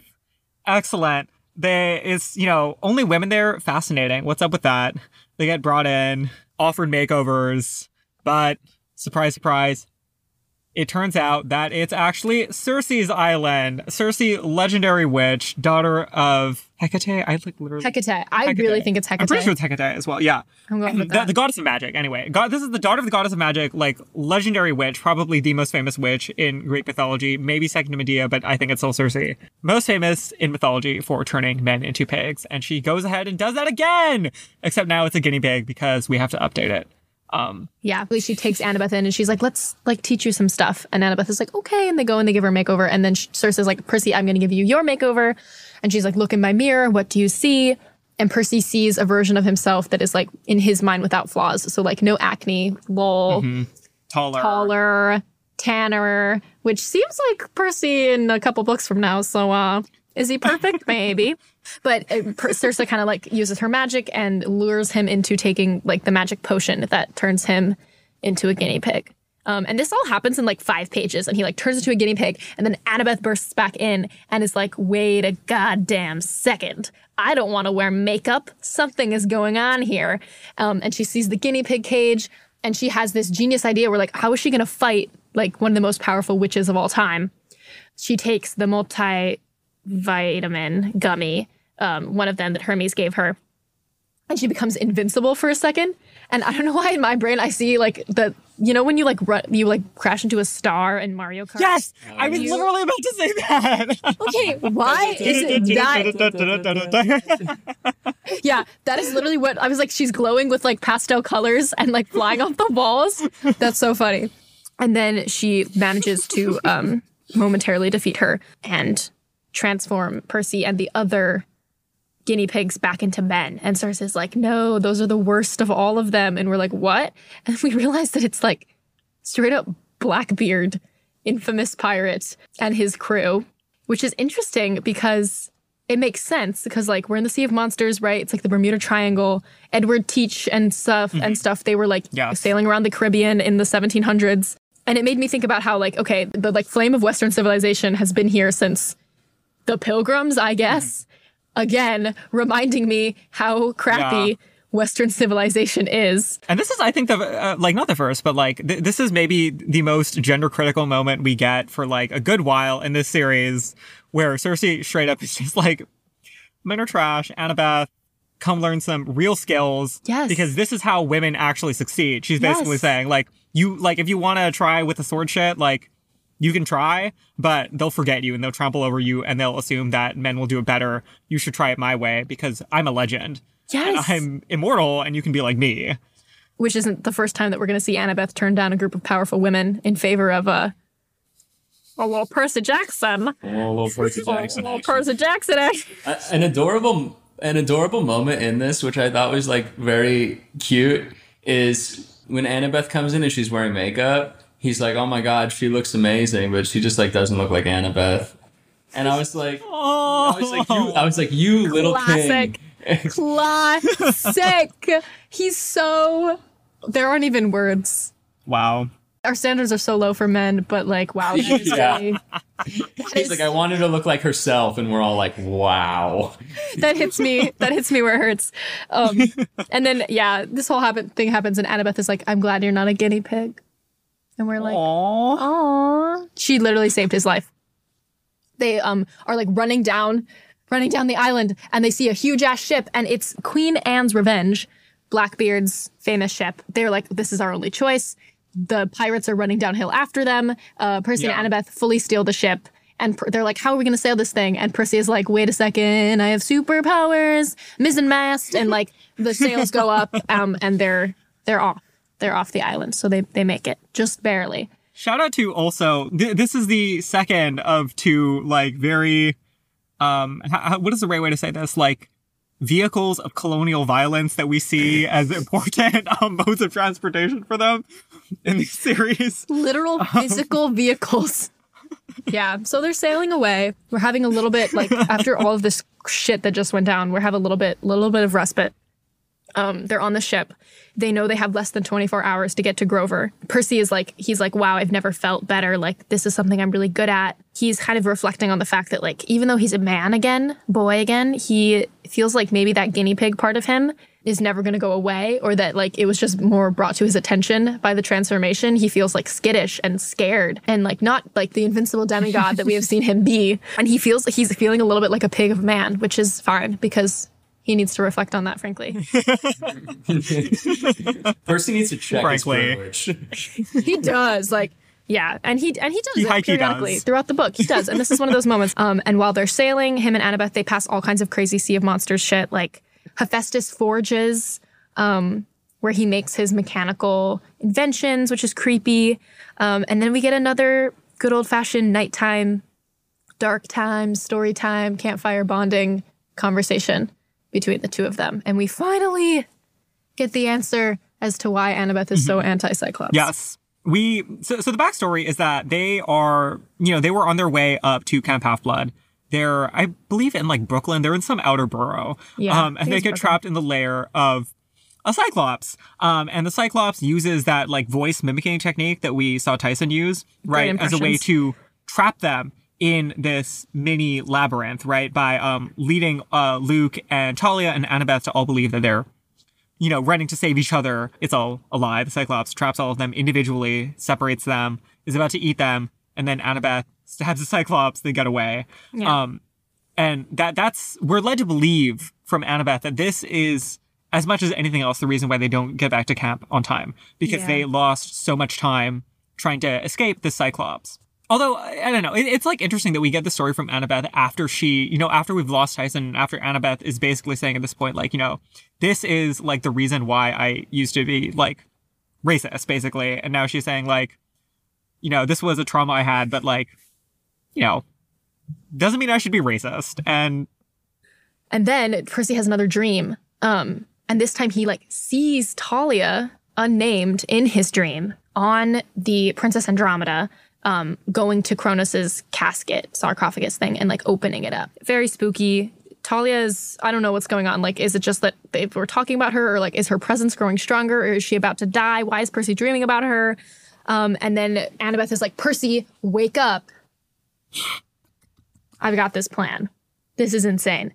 Excellent. There is, you know, only women there. Fascinating. What's up with that? They get brought in, offered makeovers, but surprise, surprise, it turns out that it's actually Circe's island. Circe, legendary witch, daughter of Hecate. I like literally. Hecate. I Hecate. really think it's Hecate. I'm pretty sure it's Hecate as well. Yeah. I'm going with the, that. the goddess of magic. Anyway, God, this is the daughter of the goddess of magic, like legendary witch, probably the most famous witch in Greek mythology, maybe second to Medea, but I think it's still Circe. Most famous in mythology for turning men into pigs, and she goes ahead and does that again. Except now it's a guinea pig because we have to update it. Um, Yeah, she takes Annabeth in and she's like, "Let's like teach you some stuff." And Annabeth is like, "Okay," and they go and they give her a makeover. And then Circe is like, "Percy, I'm going to give you your makeover." And she's like, "Look in my mirror. What do you see?" And Percy sees a version of himself that is like in his mind without flaws. So like no acne, lol, taller. taller, tanner, which seems like Percy in a couple books from now. So uh, is he perfect? *laughs* Maybe. But Circe kind of like uses her magic and lures him into taking like the magic potion that turns him into a guinea pig. Um, and this all happens in like five pages, and he like turns into a guinea pig, and then Annabeth bursts back in and is like, "Wait a goddamn second! I don't want to wear makeup. Something is going on here." Um, and she sees the guinea pig cage, and she has this genius idea where like, how is she going to fight like one of the most powerful witches of all time? She takes the multivitamin gummy, um, one of them that Hermes gave her, and she becomes invincible for a second. And I don't know why in my brain I see like the you know when you like run, you like crash into a star in Mario Kart. Yes, I was You- literally about to say that. Okay, why is it that? *laughs* Yeah, that is literally what I was like. She's glowing with like pastel colors and like flying off the walls. That's so funny. And then she manages to um, momentarily defeat her and transform Percy and the other guinea pigs back into men. And Circe's like, no, those are the worst of all of them. And we're like, what? *laughs* And we realize that it's like straight up Blackbeard, infamous pirate, and his crew, which is interesting because it makes sense because like we're in the Sea of Monsters, right? It's like the Bermuda Triangle. Edward Teach and stuff and mm-hmm. stuff. They were like Yes. sailing around the Caribbean in the 1700s. And it made me think about how like okay, the like flame of Western civilization has been here since the Pilgrims, I guess. Mm-hmm. Again, reminding me how crappy Yeah. Western civilization is. And this is, I think, the uh, like not the first, but like th- this is maybe the most gender critical moment we get for like a good while in this series, where Circe straight up is just like, "Men are trash." Annabeth, come learn some real skills. Yes. Because this is how women actually succeed. She's basically Yes. saying like, you like if you want to try with the sword shit, like. You can try, but they'll forget you and they'll trample over you and they'll assume that men will do it better. You should try it my way because I'm a legend. Yes. And I'm immortal and you can be like me. Which isn't the first time that we're going to see Annabeth turn down a group of powerful women in favor of a. a little Percy Jackson. Oh, little Percy A little Percy Jackson. An adorable an adorable moment in this which i thought was like very cute is when annabeth comes in and she's wearing makeup he's like oh my god she looks amazing but she just like doesn't look like annabeth and i was like Oh, i was like you i was like you little Classic. king *laughs* Classic. He's so. There aren't even words. wow. Our standards are so low for men, but like, wow. That is Yeah. really- that *laughs* he's is- like i wanted to look like herself and we're all like wow *laughs* that hits me. That hits me where it hurts. Um, and then yeah, this whole happen- thing happens, and Annabeth is like, "I'm glad you're not a guinea pig," and we're like, Aww. "Aww." She literally saved his life. They um are like running down, running down the island, and they see a huge ass ship, and it's Queen Anne's Revenge, Blackbeard's famous ship. They're like, "This is our only choice." The pirates are running downhill after them. Uh, Percy Yeah. and Annabeth fully steal the ship. And per- they're like, how are we going to sail this thing? And Percy is like, wait a second, I have superpowers, mizzen mast. And like the sails go up *laughs* um, and they're they're off. They're off the island. So they, they make it just barely. Shout out to also, th- this is the second of two, like, very, um, h- h- what is the right way to say this? Like, vehicles of colonial violence that we see *laughs* as important um, *laughs* modes of transportation for them in these series. Literal physical *laughs* vehicles. Yeah. So they're sailing away. We're having a little bit like after all of this shit that just went down, we're having a little bit little bit of respite. Um, they're on the ship. They know they have less than 24 hours to get to Grover. Percy is like, he's like, wow, I've never felt better. Like, this is something I'm really good at. He's kind of reflecting on the fact that, like, even though he's a man again, boy again, he feels like maybe that guinea pig part of him is never going to go away or that, like, it was just more brought to his attention by the transformation. He feels like skittish and scared and, like, not like the invincible demigod that we have seen him be. *laughs* And he feels he's feeling a little bit like a pig of a man, which is fine because he needs to reflect on that, frankly. *laughs* percy needs to check Frankly. his privilege he does like yeah and he and he does He it periodically does. throughout the book he does and this is one of those moments um and while they're sailing him and annabeth they pass all kinds of crazy sea of monsters shit like hephaestus forges um where he makes his mechanical inventions which is creepy um and then we get another good old-fashioned nighttime dark time story time campfire bonding conversation between the two of them and we finally get the answer as to why annabeth is so anti-cyclops Yes. We so, so the backstory is that they are, you know, they were on their way up to Camp Half Blood. they're I believe in like Brooklyn. They're in some outer borough. Yeah, Um, and they get Brooklyn. trapped in the lair of a cyclops. Um, and the cyclops uses that like voice mimicking technique that we saw Tyson use, right, as a way to trap them in this mini labyrinth, right, by um leading uh Luke and Thalia and Annabeth to all believe that they're you know, running to save each other. It's all a lie. The Cyclops traps all of them individually, separates them, is about to eat them, and then Annabeth stabs the Cyclops. They get away. Yeah. Um, and that that's we're led to believe from Annabeth that this is as much as anything else the reason why they don't get back to camp on time because Yeah. they lost so much time trying to escape the Cyclops. Although I don't know, it's like interesting that we get the story from Annabeth after she, you know, after we've lost Tyson, after Annabeth is basically saying at this point, like, you know, this is like the reason why I used to be like racist, basically, and now she's saying like, you know, this was a trauma I had, but like, you know, doesn't mean I should be racist. And And then Percy has another dream. Um, and this time he like sees Thalia unnamed in his dream on the Princess Andromeda, um, going to Kronos's casket sarcophagus thing and like opening it up. Very spooky. Thalia's I don't know what's going on. Like, is it just that they were talking about her, or like is her presence growing stronger, or is she about to die? Why is Percy dreaming about her? Um, and then Annabeth is like, Percy, wake up. *gasps* I've got this plan. This is insane.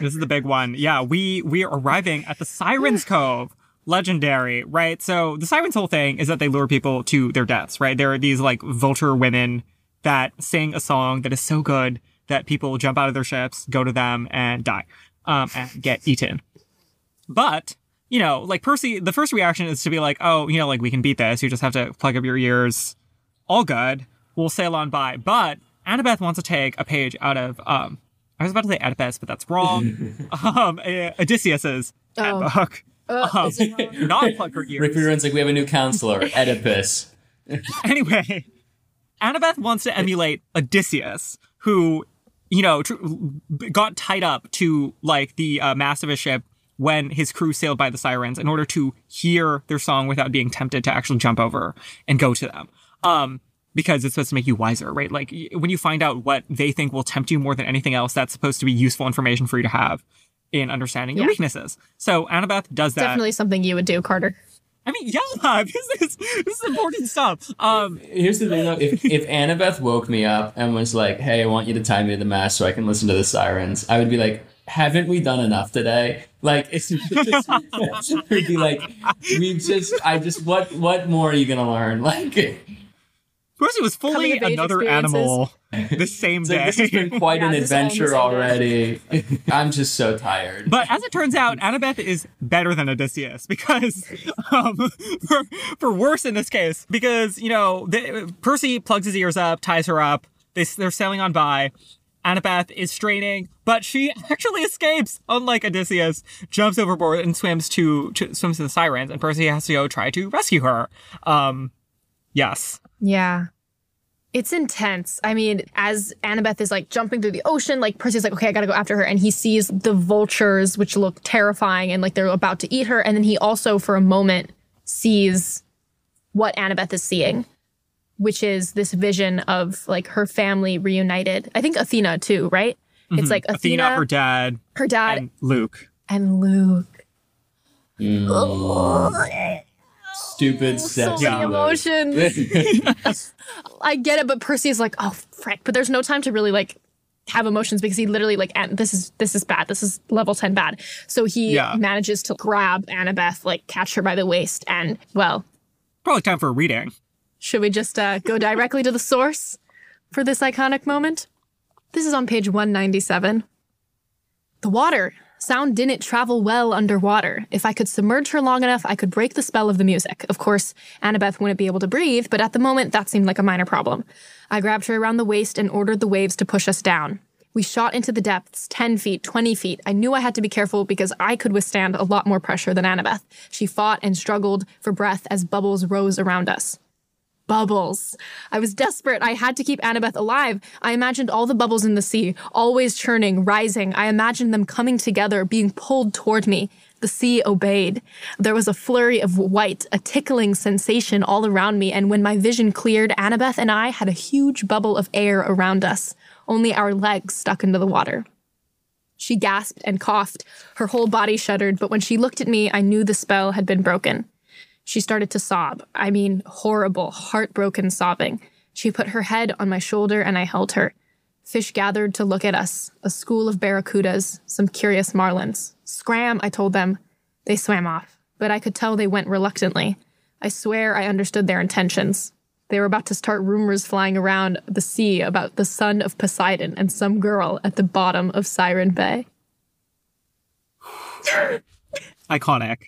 This is the big one. Yeah, we we are arriving at the Sirens Cove. Legendary, right? So the Sirens' whole thing is that they lure people to their deaths, right? There are these like vulture women that sing a song that is so good that people jump out of their ships, go to them, and die, um, and get eaten. But you know, like Percy, the first reaction is to be like, oh, you know, like we can beat this. You just have to plug up your ears. All good. We'll sail on by. But Annabeth wants to take a page out of um I was about to say Oedipus, but that's wrong. *laughs* um Odysseus's Oh. book. Um, not plug her Rick ears. Ruin's like, we have a new counselor, *laughs* Oedipus. *laughs* Anyway, Annabeth wants to emulate Odysseus, who, you know, tr- got tied up to like the uh, mast of a ship when his crew sailed by the sirens in order to hear their song without being tempted to actually jump over and go to them. Um, because it's supposed to make you wiser, right? Like y- when you find out what they think will tempt you more than anything else, that's supposed to be useful information for you to have in understanding your Yeah. weaknesses. So Annabeth does that. Definitely something you would do, Carter. I mean, yeah, *laughs* this is this is important stuff. Um, Here's the thing though, if, if Annabeth woke me up and was like, hey, I want you to tie me to the mast so I can listen to the sirens, I would be like, haven't we done enough today? Like, it's *laughs* just, we'd be like, we just, I just, what, what more are you gonna learn? *laughs* Like, Percy was fully Coming of age another animal *laughs* the same it's like, day. this has been quite Yeah, an this is all in the adventure already. I'm just so tired. But as it turns out, Annabeth is better than Odysseus because, *laughs* um, for, for worse in this case, because, you know, the, Percy plugs his ears up, ties her up, they, they're sailing on by. Annabeth is straining, but she *laughs* actually escapes, unlike Odysseus, jumps overboard and swims to, to swims to the sirens, and Percy has to go try to rescue her. Um, yes. Yeah. It's intense. I mean, as Annabeth is like jumping through the ocean, like Percy's like, okay, I gotta go after her. And he sees the vultures, which look terrifying and like they're about to eat her. And then he also, for a moment, sees what Annabeth is seeing, which is this vision of like her family reunited. I think Athena too, right? It's mm-hmm. like Athena, Athena, her dad, her dad, and Luke. and Luke. Mm. Stupid, So sexy many emotions. *laughs* I get it, but Percy is like, oh frick. But there's no time to really like have emotions because he literally like and this is this is bad. This is level 10 bad. So he Yeah. manages to grab Annabeth, like catch her by the waist, and well, Probably time for a reading. should we just uh, go directly to the source for this iconic moment? This is on page 197. The water. Sound didn't travel well underwater. If I could submerge her long enough, I could break the spell of the music. Of course, Annabeth wouldn't be able to breathe, but at the moment, that seemed like a minor problem. I grabbed her around the waist and ordered the waves to push us down. We shot into the depths, 10 feet, 20 feet. I knew I had to be careful because I could withstand a lot more pressure than Annabeth. She fought and struggled for breath as bubbles rose around us bubbles. I was desperate. I had to keep Annabeth alive. I imagined all the bubbles in the sea, always churning, rising. I imagined them coming together, being pulled toward me. The sea obeyed. There was a flurry of white, a tickling sensation all around me, and when my vision cleared, Annabeth and I had a huge bubble of air around us. only our legs stuck into the water. She gasped and coughed. Her whole body shuddered, but when she looked at me, I knew the spell had been broken. She started to sob. I mean, horrible, heartbroken sobbing. She put her head on my shoulder and I held her. Fish gathered to look at us a school of barracudas, some curious marlins. Scram, I told them. They swam off, but I could tell they went reluctantly. I swear I understood their intentions. They were about to start rumors flying around the sea about the son of Poseidon and some girl at the bottom of Siren Bay. Iconic.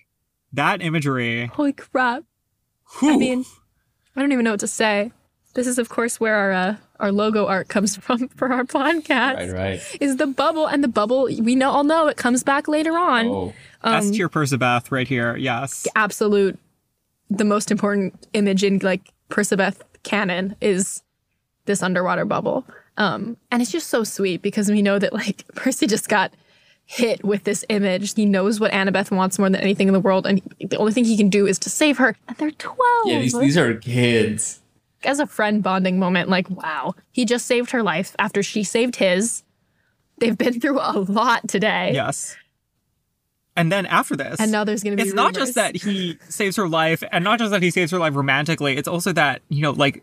That imagery. Holy crap. Whew. I mean, I don't even know what to say. This is, of course, where our uh, our logo art comes *laughs* from for our podcast. Right, right. Is the bubble, and the bubble we know all know it comes back later on. Oh, S tier Percabeth right here. Yes. Absolute, the most important image in like Percabeth canon is this underwater bubble. Um, and it's just so sweet because we know that like *laughs* Percy just got hit with this image. He knows what Annabeth wants more than anything in the world, and the only thing he can do is to save her. And they're twelve. yeah. These these are kids. as a friend bonding moment, like, wow, he just saved her life after she saved his. They've been through a lot today. Yes. And then after this, And now there's going to be it's not just that he saves her life, and not just that he saves her life romantically. It's also that you know, like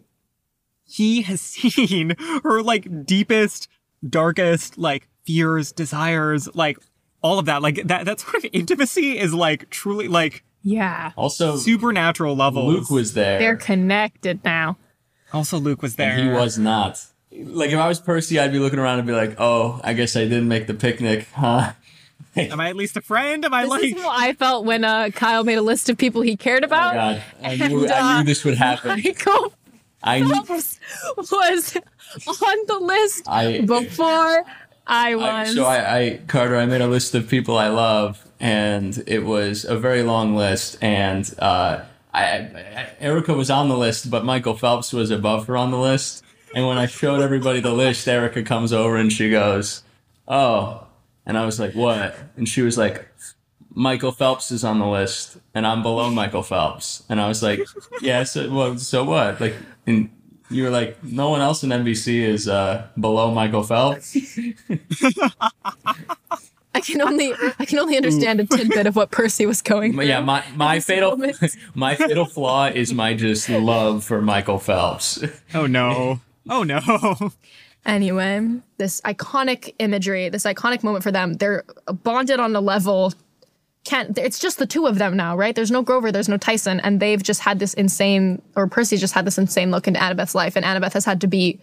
he has *laughs* seen her like deepest, darkest like fears, desires, like all of that. Like that that sort of intimacy is like truly like Yeah. Also, supernatural levels. Luke was there. They're connected now. also Luke was there. and he was not. Like if I was Percy, I'd be looking around and be like, "Oh, I guess I didn't make the picnic, huh?" *laughs* Am I at least a friend? Am I This like? is how I felt when uh, Kyle made a list of people he cared about. Oh about. God, I knew, And, I uh, knew this would happen. Michael I knew. Phelps was on the list I, before I I so I, I Carter, I made a list of people I love, and it was a very long list. And uh, I, I Erica was on the list, but Michael Phelps was above her on the list. And when I showed everybody the list, Erica comes over and she goes, "Oh," and I was like, "What?" And she was like. Michael Phelps is on the list, and I'm below Michael Phelps. And I was like, "Yeah, so well, so what?" Like, and you were like, "No one else in NBC is uh, below Michael Phelps." *laughs* I can only I can only understand a tidbit of what Percy was going through. Yeah, my my fatal *laughs* my fatal flaw is my just love for Michael Phelps. Oh no. Oh no. Anyway, this iconic imagery, this iconic moment for them, they're bonded on a level. Can't it's just the two of them now, right? There's no Grover, there's no Tyson, and they've just had this insane, or Percy just had this insane look into Annabeth's life, and Annabeth has had to be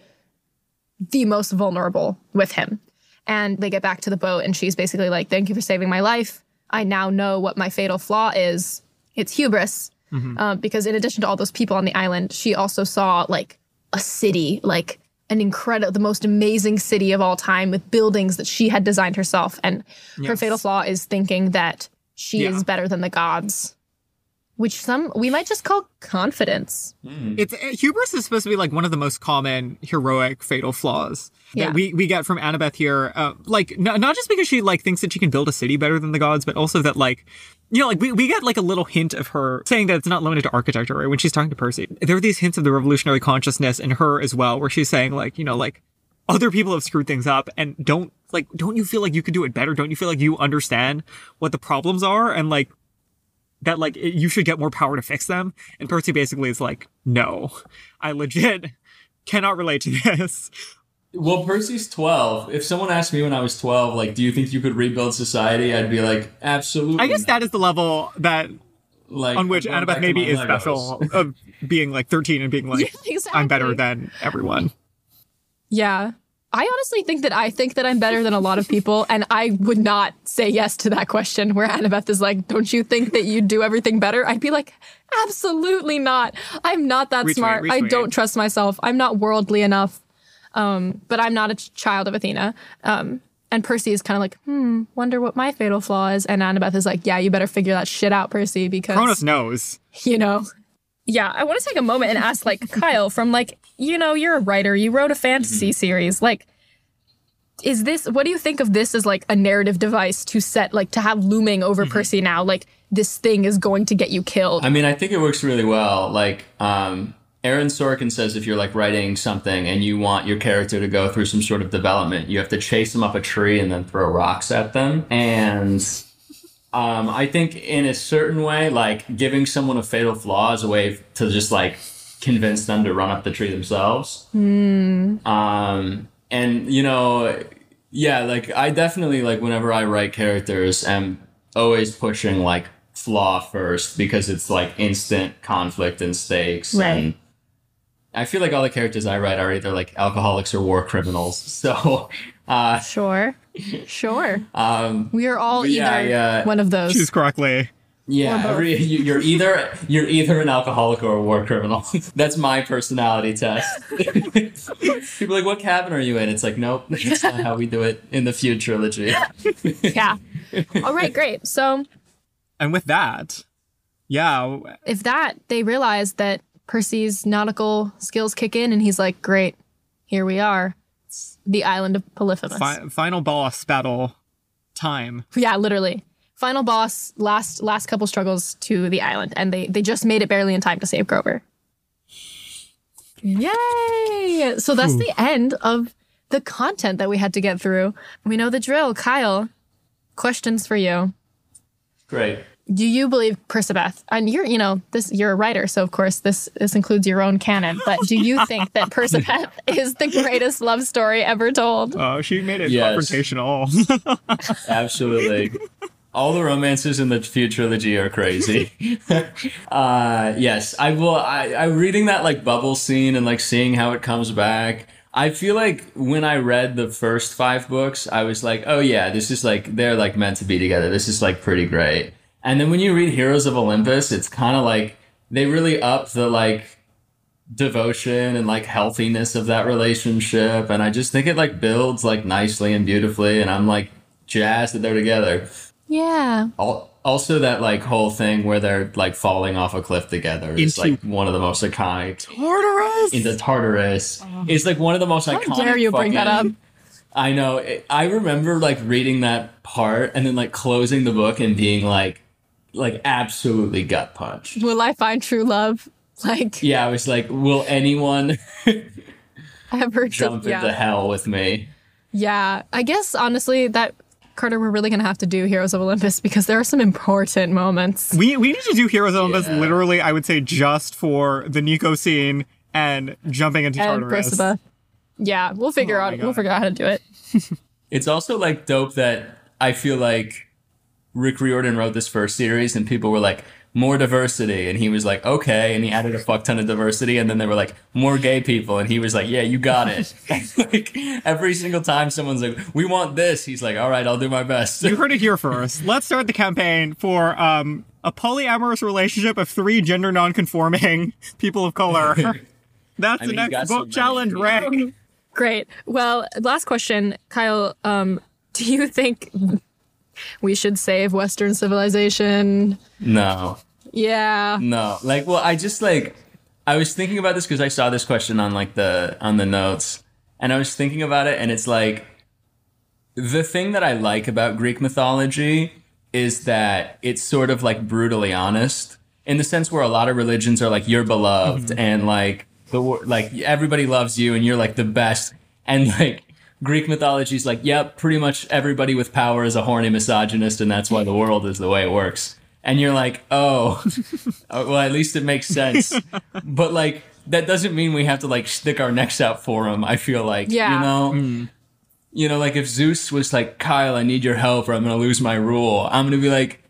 the most vulnerable with him. And they get back to the boat, and she's basically like, "Thank you for saving my life. I now know what my fatal flaw is. It's hubris." Uh, because in addition to all those people on the island, she also saw like a city, like an incredible, the most amazing city of all time with buildings that she had designed herself. And her fatal flaw is thinking that she Yeah. is better than the gods, which some we might just call confidence. It's uh, hubris is supposed to be like one of the most common heroic fatal flaws that Yeah. we we get from Annabeth here. Uh, like n- not just because she like thinks that she can build a city better than the gods, but also that like you know like we, we get like a little hint of her saying that it's not limited to architecture. Right when she's talking to Percy, there are these hints of the revolutionary consciousness in her as well, where she's saying like you know like other people have screwed things up and don't like don't you feel like you could do it better? Don't you feel like you understand what the problems are and like that like it- you should get more power to fix them. And Percy basically is like, no, I legit *laughs* cannot relate to this. well, Percy's twelve. If someone asked me when I was twelve, like, "Do you think you could rebuild society?" I'd be like, "Absolutely." I guess not." that is the level that like on which Annabeth maybe is Legos. special of being like 13 and being *laughs* like, Yeah, I'm better than everyone. Yeah. I honestly think that I think that I'm better than a lot of people, and I would not say yes to that question where Annabeth is like, Don't you think that you do everything better? I'd be like, Absolutely not. I'm not that Retweet, smart. I don't trust myself. I'm not worldly enough. Um, but I'm not a ch- child of Athena. Um, and Percy is kind of like, hmm, wonder what my fatal flaw is. And Annabeth is like, yeah, you better figure that shit out, Percy, because Kronos knows. you know. Yeah, I want to take a moment and ask, like, Kyle, from like, you know, you're a writer, you wrote a fantasy series. Like, is this, what do you think of this as like a narrative device to set, like, to have looming over Percy now? Like, this thing is going to get you killed. I mean, I think it works really well. Like, um, Aaron Sorkin says if you're like writing something and you want your character to go through some sort of development, you have to chase them up a tree and then throw rocks at them. And um, I think in a certain way, like giving someone a fatal flaw is a way to just like convince them to run up the tree themselves. Um, and you know, yeah, like I definitely like whenever I write characters, am always pushing like flaw first because it's like instant conflict and stakes. Right. And I feel like all the characters I write are either like alcoholics or war criminals. *laughs* So, uh, Sure. Sure. *laughs* um, We are all But either yeah, yeah. one of those. Choose correctly. Yeah, every, you- you're either you're either an alcoholic or a war criminal. *laughs* That's my personality test. *laughs* People are like, "What cabin are you in?" It's like, nope, that's not how we do it in the Feud trilogy. yeah. All right, great. So And with that, yeah, if that, they realize that Percy's nautical skills kick in, and he's like, great, here we are. It's the island of Polyphemus. fi- final boss battle time. Yeah, literally. Final boss, last last couple struggles to the island, and they they just made it barely in time to save Grover. Yay! So that's the end of the content that we had to get through. We know the drill. Kyle, questions for you. Great. Do you believe Percabeth? And you're, you know, this you're a writer, so of course this this includes your own canon. But do you think that Percabeth *laughs* is the greatest love story ever told? Oh, she made it Yes. confrontational. *laughs* Absolutely. All the romances in the Feud trilogy are crazy. *laughs* uh, yes, I will. I, I reading that like bubble scene and like seeing how it comes back. I feel like when I read the first five books, I was like, oh yeah, this is like they're like meant to be together. This is like pretty great. And then when you read Heroes of Olympus, it's kind of like they really up the like devotion and like healthiness of that relationship and i just think it like builds like nicely and beautifully and i'm like jazzed that they're together Yeah. Al- also that like whole thing where they're like falling off a cliff together is Into- like one of the most iconic Tartarus! into tartarus oh. it's like one of the most iconic. How iconic dare you bring that up? i know It- i remember like reading that part and then like closing the book and being like like absolutely gut punched Will I find true love? *laughs* Like yeah i was like will anyone *laughs* ever *laughs* jump yeah. into hell with me Yeah, I guess honestly that Carter, we're really gonna have to do Heroes of Olympus because there are some important moments. We we need to do Heroes of Olympus Yeah. literally, I would say, just for the Nico scene and jumping into And Tartarus. Percival. Yeah, we'll figure Oh out we'll figure out how to do it. It's also like dope that I feel like Rick Riordan wrote this first series and people were like, more diversity. And he was like, okay. And he added a fuck ton of diversity. And then they were like, more gay people. And he was like, yeah, you got it. *laughs* *laughs* like every single time someone's like, we want this, he's like, all right, I'll do my best. You heard it here *laughs* first. Let's start the campaign for um, a polyamorous relationship of three gender non-conforming people of color. That's I the mean, you got next book many. challenge, Rick. Great. Well, last question, Kyle. Um, do you think we should save Western civilization? no. Yeah. No, like, well, I just like, I was thinking about this because I saw this question on like the on the notes, and I was thinking about it, and it's like, the thing that I like about Greek mythology is that it's sort of like brutally honest in the sense where a lot of religions are like you're beloved mm-hmm. and like the like everybody loves you and you're like the best, and like. Greek mythology is like, yep, pretty much everybody with power is a horny misogynist, and that's why the world is the way it works. And you're like, oh, *laughs* Uh, well, at least it makes sense. *laughs* but like that doesn't mean we have to like stick our necks out for him. I feel like Yeah. you know, you know, like if Zeus was like, Kyle, I need your help, or I'm gonna lose my rule. I'm gonna be like,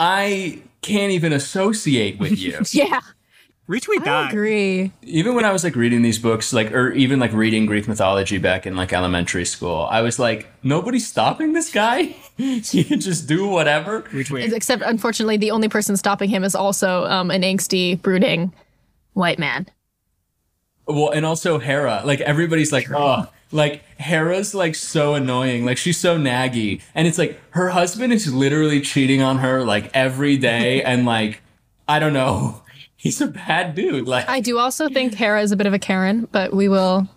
I can't even associate with you. *laughs* Yeah. Retweet that. I agree. even when I was like reading these books, like or even like reading Greek mythology back in like elementary school, I was like, nobody's stopping this guy. *laughs* he can just do whatever. Retweet. Except, unfortunately, the only person stopping him is also um, an angsty, brooding white man. Well, and also Hera. Like everybody's like, oh, like Hera's like so annoying. Like she's so naggy, and it's like her husband is literally cheating on her like every day, *laughs* and like I don't know, he's a bad dude. Like I do also think Hera is a bit of a Karen, but we will.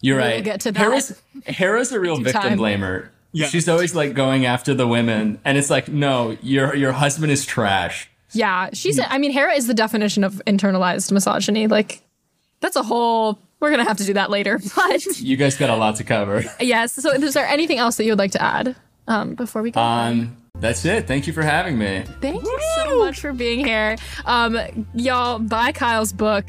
you're we'll right. get to that. Hera's Hera's a real victim time. blamer. Yeah. She's always like going after the women, and it's like, no, your your husband is trash. Yeah, she's. I mean, Hera is the definition of internalized misogyny. Like, That's a whole. We're gonna have to do that later. *laughs* But You guys got a lot to cover. yes. So, is there anything else that you would like to add um, before we go? Um, that's it. Thank you for having me. Thank you so much for being here. Um, y'all, buy Kyle's book.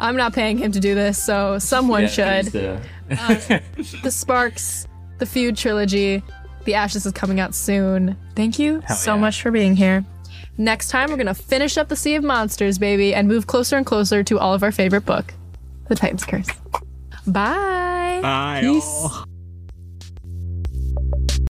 I'm not paying him to do this, so someone Yeah, should. please do. *laughs* The Sparks, the Feud trilogy, The Ashes is coming out soon. Thank you so yeah. much for being here. Next time, we're gonna finish up the Sea of Monsters, baby, and move closer and closer to all of our favorite book, The Titan's Curse. Bye. Bye. Peace. all.